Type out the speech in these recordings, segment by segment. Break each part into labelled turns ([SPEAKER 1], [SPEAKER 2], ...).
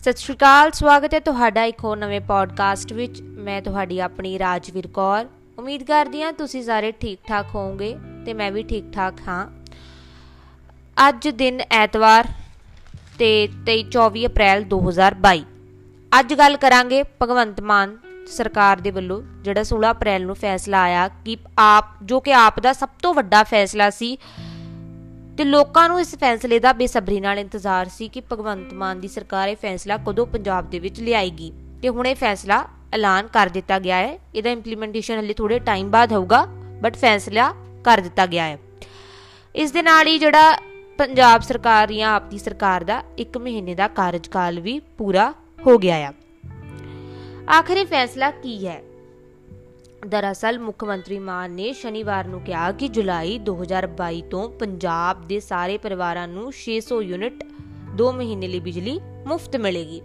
[SPEAKER 1] ਸਤਿ ਸ਼੍ਰੀ ਅਕਾਲ, ਸਵਾਗਤ ਹੈ ਤੁਹਾਡਾ ਇੱਕ ਹੋਰ ਨਵੇਂ ਪੋਡਕਾਸਟ ਵਿੱਚ। ਮੈਂ ਤੁਹਾਡੀ ਆਪਣੀ ਰਾਜਵੀਰ ਕੌਰ। ਉਮੀਦ ਕਰਦੀ ਹਾਂ ਤੁਸੀਂ ਸਾਰੇ ਠੀਕ ਠਾਕ ਹੋਵੋਗੇ ਤੇ ਮੈਂ ਵੀ ਠੀਕ ਠਾਕ ਹਾਂ। ਅੱਜ ਦਿਨ ਐਤਵਾਰ ਤੇ 23 24 ਅਪ੍ਰੈਲ 2022 ਅੱਜ ਗੱਲ ਕਰਾਂਗੇ ਭਗਵੰਤ ਮਾਨ ਸਰਕਾਰ ਦੇ ਵੱਲੋਂ ਜਿਹੜਾ 16 ਅਪ੍ਰੈਲ ਨੂੰ ਫੈਸਲਾ ਆਇਆ ਕਿ ਆਪ, ਜੋ ਕਿ ਆਪ ਦਾ ਸਭ ਤੋਂ ਵੱਡਾ ਫੈਸਲਾ ਸੀ ਤੇ ਲੋਕਾਂ ਨੂੰ ਇਸ ਫੈਸਲੇ ਦਾ ਬੇਸਬਰੀ ਨਾਲ ਇੰਤਜ਼ਾਰ ਸੀ ਕਿ ਭਗਵੰਤ ਮਾਨ ਦੀ ਸਰਕਾਰ ਇਹ ਫੈਸਲਾ ਕਦੋਂ ਪੰਜਾਬ ਦੇ ਵਿੱਚ ਲਿਆਏਗੀ। ਤੇ ਹੁਣ ਇਹ ਫੈਸਲਾ ਐਲਾਨ ਕਰ ਦਿੱਤਾ ਗਿਆ ਹੈ। ਇਹਦਾ ਇੰਪਲੀਮੈਂਟੇਸ਼ਨ ਹਲੇ ਥੋੜੇ ਟਾਈਮ ਬਾਅਦ ਹੋਊਗਾ ਬਟ ਫੈਸਲਾ ਕਰ ਦਿੱਤਾ ਗਿਆ ਹੈ। ਇਸ ਦੇ ਨਾਲ ਹੀ ਜਿਹੜਾ ਪੰਜਾਬ ਸਰਕਾਰ ਜਾਂ ਆਪ ਦੀ ਸਰਕਾਰ ਦਾ 1 ਮਹੀਨੇ ਦਾ ਕਾਰਜਕਾਲ ਵੀ ਪੂਰਾ ਹੋ ਗਿਆ ਹੈ ਆਖਰੀ ਫੈਸਲਾ ਕੀ ਹੈ? ਦਰਅਸਲ ਮੁੱਖ ਮੰਤਰੀ ਮਾਨ ਨੇ ਸ਼ਨੀਵਾਰ ਨੂੰ ਕਿਹਾ ਕਿ ਜੁਲਾਈ 2022 ਤੋਂ ਪੰਜਾਬ ਦੇ ਸਾਰੇ ਪਰਿਵਾਰਾਂ ਨੂੰ 600 ਯੂਨਿਟ 2 ਮਹੀਨੇ ਲਈ ਬਿਜਲੀ ਮੁਫਤ ਮਿਲੇਗੀ।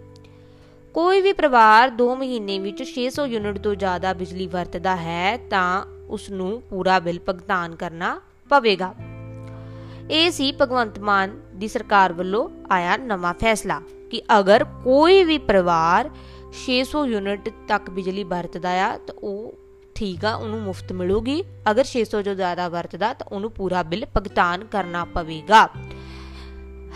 [SPEAKER 1] ਕੋਈ ਵੀ ਪਰਿਵਾਰ 2 ਮਹੀਨੇ ਵਿੱਚ 600 ਯੂਨਿਟ ਤੋਂ ਜ਼ਿਆਦਾ ਬਿਜਲੀ ਵਰਤਦਾ ਹੈ ਤਾਂ ਉਸ ਨੂੰ ਪੂਰਾ ਬਿੱਲ ਭੁਗਤਾਨ ਕਰਨਾ ਪਵੇਗਾ। ਇਹ ਸੀ ਭਗਵੰਤ ਮਾਨ ਦੀ ਸਰਕਾਰ ਵੱਲੋਂ ਆਇਆ ਨਵਾਂ ਫੈਸਲਾ ਕਿ ਅਗਰ ਕੋਈ ਵੀ ਪਰਿਵਾਰ 600 ਯੂਨਿਟ ਤੱਕ ਬਿਜਲੀ ਵਰਤਦਾ ਆ ਤਾਂ ਉਹ ਠੀਕ ਆ, ਉਹਨੂੰ ਮੁਫਤ ਮਿਲੂਗੀ। ਅਗਰ 600 ਜੋ ਜ਼ਿਆਦਾ ਵਰਤਦਾ, ਤਾਂ ਉਹਨੂੰ ਪੂਰਾ ਬਿੱਲ ਭੁਗਤਾਨ ਕਰਨਾ ਪਵੇਗਾ।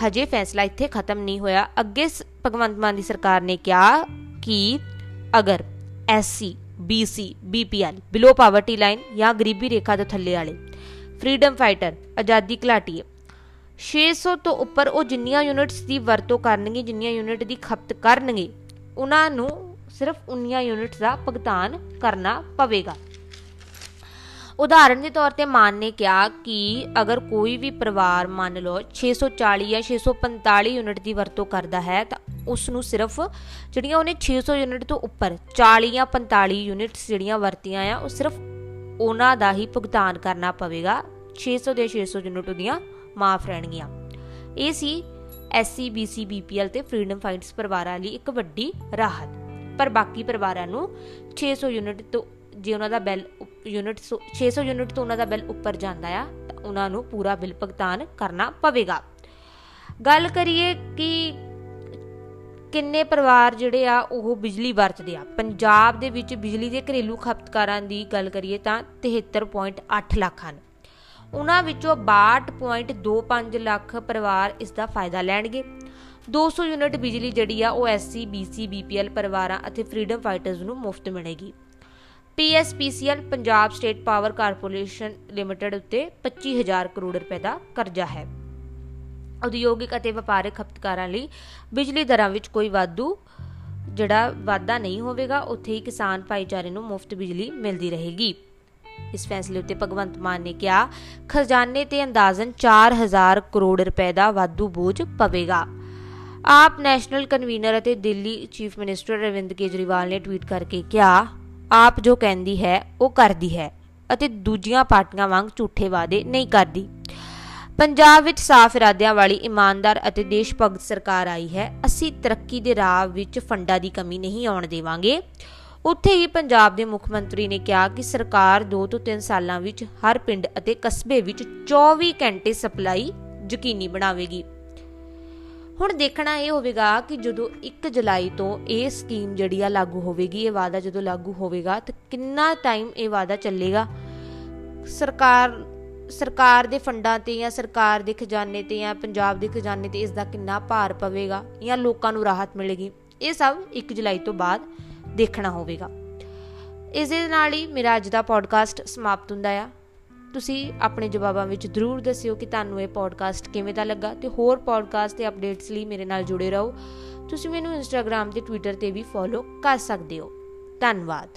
[SPEAKER 1] ਹਜੇ ਫੈਸਲਾ ਇੱਥੇ ਖਤਮ ਨਹੀਂ ਹੋਇਆ। ਅੱਗੇ ਭਗਵੰਤ ਮਾਨ ਦੀ ਸਰਕਾਰ ਨੇ ਕਿਹਾ ਕਿ ਅਗਰ SC, BC, BPL below poverty line ਜਾਂ ਗਰੀਬੀ ਰੇਖਾ ਤੋਂ ਥੱਲੇ ਵਾਲੇ ਫਰੀडम ਫਾਈਟਰ ਆਜ਼ਾਦੀ ਘਲਾਟੀਏ 600 ਤੋਂ ਉੱਪਰ ਉਹ ਜਿੰਨੀਆਂ ਯੂਨਿਟਸ ਦੀ ਵਰਤੋਂ ਕਰਨਗੇ, ਜਿੰਨੀਆਂ ਯੂਨਿਟ ਦੀ ਖਪਤ ਕਰਨਗੇ, ਉਹਨਾਂ ਨੂੰ ਸਿਰਫ ਉਨੀਆਂ ਯੂਨਿਟਸ ਦਾ ਭੁਗਤਾਨ ਕਰਨਾ ਪਵੇਗਾ। ਉਦਾਹਰਨ ਦੇ ਤੌਰ ਤੇ ਮਾਨ ਨੇ ਕਿਹਾ ਕਿ ਅਗਰ ਕੋਈ ਵੀ ਪਰਿਵਾਰ ਮੰਨ ਲਓ 640 ਜਾਂ 645 ਯੂਨਿਟ ਦੀ ਵਰਤੋਂ ਕਰਦਾ ਹੈ ਤਾਂ ਉਸ ਨੂੰ ਸਿਰਫ ਜਿਹੜੀਆਂ ਉਹਨੇ 600 ਯੂਨਿਟ ਤੋਂ ਉੱਪਰ 40 ਜਾਂ 45 ਯੂਨਿਟਸ ਜਿਹੜੀਆਂ ਵਰਤੀਆਂ ਆ, ਉਹ ਸਿਰਫ ਉਹਨਾਂ ਦਾ ਹੀ ਭੁਗਤਾਨ ਕਰਨਾ ਪਵੇਗਾ 600 ਦੇ 600 ਯੂਨਿਟ ਉਹਦੀਆਂ ਮਾਫ ਰਹਿਣਗੀਆਂ। ਇਹ ਸੀ ਐਸਸੀ ਬੀਸੀ ਬੀਪੀਐਲ ਤੇ ਫਰੀडम ਫਾਈਟਰਸ ਪਰਿਵਾਰਾਂ ਲਈ ਇੱਕ ਵੱਡੀ ਰਾਹਤ। ਪਰ ਬਾਕੀ ਪਰਿਵਾਰਾਂ ਨੂੰ 600 ਯੂਨਿਟ ਤੋਂ ਜੇ ਉਹਨਾਂ ਦਾ ਬਿੱਲ ਯੂਨਿਟ 600 ਯੂਨਿਟ ਤੋਂ ਉਹਨਾਂ ਦਾ ਬਿੱਲ ਉੱਪਰ ਜਾਂਦਾ ਆ, ਤਾਂ ਉਹਨਾਂ ਨੂੰ ਪੂਰਾ ਬਿੱਲ ਭੁਗਤਾਨ ਕਰਨਾ ਪਵੇਗਾ। ਗੱਲ ਕਰੀਏ ਕਿ ਕਿੰਨੇ ਪਰਿਵਾਰ ਜਿਹੜੇ ਆ, ਉਹ ਬਿਜਲੀ ਵਰਤਦੇ ਆ। ਪੰਜਾਬ ਦੇ ਵਿੱਚ ਬਿਜਲੀ ਦੇ ਘਰੇਲੂ ਖਪਤਕਾਰਾਂ ਦੀ ਗੱਲ ਕਰੀਏ ਤਾਂ 73.8 ਲੱਖ ਹਨ। ਉਹਨਾਂ ਵਿੱਚੋਂ 62.25 ਲੱਖ ਪਰਿਵਾਰ ਇਸ ਦਾ ਫਾਇਦਾ ਲੈਣਗੇ। 200 ਯੂਨਿਟ ਬਿਜਲੀ ਜਿਹੜੀ ਆ ਉਹ ਐਸਸੀ ਬੀਸੀ ਬੀਪੀਐਲ ਪਰਿਵਾਰਾਂ ਅਤੇ ਫਰੀडम ਫਾਈਟਰਸ ਨੂੰ ਮੁਫਤ ਮਿਲੇਗੀ। PSPCL Punjab state power corporation limited ਉੱਤੇ 25000 ਕਰੋੜ ਰੁਪਏ ਦਾ ਕਰਜ਼ਾ ਹੈ। ਉਦਯੋਗਿਕ ਅਤੇ ਵਪਾਰਕ ਖਪਤਕਾਰਾਂ ਲਈ ਬਿਜਲੀ ਦਰਾਂ ਵਿੱਚ ਕੋਈ ਵਾਧੂ ਜਿਹੜਾ ਵਾਧਾ ਨਹੀਂ ਹੋਵੇਗਾ, ਉੱਥੇ ਹੀ ਕਿਸਾਨ ਭਾਈਚਾਰੇ ਨੂੰ ਮੁਫਤ ਬਿਜਲੀ ਮਿਲਦੀ ਰਹੇਗੀ। ਇਸ ਫੈਸਲੇ ਉੱਤੇ ਭਗਵੰਤ ਮਾਨ ਨੇ ਕਿਹਾ, ਖਜ਼ਾਨੇ ਤੇ ਅੰਦਾਜ਼ਨ 4000 ਕਰੋੜ ਰੁਪਏ ਦਾ ਵਾਧੂ ਬੋਝ ਪਵੇਗਾ। ਆਪ ਨੈਸ਼ਨਲ ਕਨਵੀਨਰ ਅਤੇ ਦਿੱਲੀ ਚੀਫ ਮਿਨਿਸਟਰ ਰਵਿੰਦ ਕੇਜਰੀਵਾਲ ਨੇ ਟਵੀਟ ਕਰਕੇ ਕਿਹਾ, ਆਪ ਜੋ ਕਹਿੰਦੀ ਹੈ, ਉਹ ਕਰਦੀ ਹੈ ਅਤੇ ਦੂਜੀਆਂ ਪਾਰਟੀਆਂ ਵਾਂਗ ਝੂਠੇ ਵਾਅਦੇ ਨਹੀਂ ਕਰਦੀ। ਪੰਜਾਬ ਵਿੱਚ ਸਾਫ਼ ਇਰਾਦਿਆਂ ਵਾਲੀ ਇਮਾਨਦਾਰ ਅਤੇ ਦੇਸ਼ ਭਗਤ ਸਰਕਾਰ ਆਈ ਹੈ। ਅਸੀਂ ਤਰੱਕੀ ਦੇ ਰਾਹ ਵਿੱਚ ਫੰਡਾਂ ਦੀ ਕਮੀ ਨਹੀਂ ਆਉਣ ਦੇਵਾਂਗੇ। ਉੱਥੇ ਹੀ ਪੰਜਾਬ ਦੇ ਮੁੱਖ ਮੰਤਰੀ ਨੇ ਕਿਹਾ ਕਿ ਸਰਕਾਰ 2 ਤੋਂ 3 ਸਾਲਾਂ ਵਿੱਚ ਹਰ ਪਿੰਡ ਅਤੇ ਕਸਬੇ ਵਿੱਚ 24 ਘੰਟੇ ਸਪਲਾਈ ਯਕੀਨੀ ਬਣਾਵੇਗੀ। ਹੁਣ ਦੇਖਣਾ ਇਹ ਹੋਵੇਗਾ ਕਿ ਜਦੋਂ 1 ਜੁਲਾਈ ਤੋਂ ਇਹ ਸਕੀਮ ਜਿਹੜੀ ਆ ਲਾਗੂ ਹੋਵੇਗੀ, ਇਹ ਵਾਅਦਾ ਜਦੋਂ ਲਾਗੂ ਹੋਵੇਗਾ, ਤਾਂ ਕਿੰਨਾ ਟਾਈਮ ਇਹ ਵਾਅਦਾ ਚੱਲੇਗਾ? ਸਰਕਾਰ ਸਰਕਾਰ ਦੇ ਫੰਡਾਂ ਤੇ ਜਾਂ ਸਰਕਾਰ ਦੇ ਖਜ਼ਾਨੇ ਤੇ ਜਾਂ ਪੰਜਾਬ ਦੇ ਖਜ਼ਾਨੇ ਤੇ ਇਸ ਦਾ ਕਿੰਨਾ ਭਾਰ ਪਵੇਗਾ ਜਾਂ ਲੋਕਾਂ ਨੂੰ ਰਾਹਤ ਮਿਲੇਗੀ? ਇਹ ਸਭ 1 ਜੁਲਾਈ ਤੋਂ ਬਾਅਦ ਦੇਖਣਾ ਹੋਵੇਗਾ। ਇਸ ਦੇ ਨਾਲ ਹੀ ਮੇਰਾ ਅੱਜ ਦਾ ਪੋਡਕਾਸਟ ਸਮਾਪਤ ਹੁੰਦਾ ਆ। ਤੁਸੀਂ ਆਪਣੇ ਜਵਾਬਾਂ ਵਿੱਚ ਜ਼ਰੂਰ ਦੱਸਿਓ ਕਿ ਤੁਹਾਨੂੰ ਇਹ ਪੋਡਕਾਸਟ ਕਿਵੇਂ ਦਾ ਲੱਗਾ ਤੇ ਹੋਰ ਪੋਡਕਾਸਟ ਤੇ ਅਪਡੇਟਸ ਲਈ ਮੇਰੇ ਨਾਲ ਜੁੜੇ ਰਹੋ। ਤੁਸੀਂ ਮੈਨੂੰ ਇੰਸਟਾਗ੍ਰam ਤੇ ਟਵਿੱਟਰ ਤੇ ਵੀ ਫੋਲੋ ਕਰ ਸਕਦੇ ਹੋ। ਧੰਨਵਾਦ।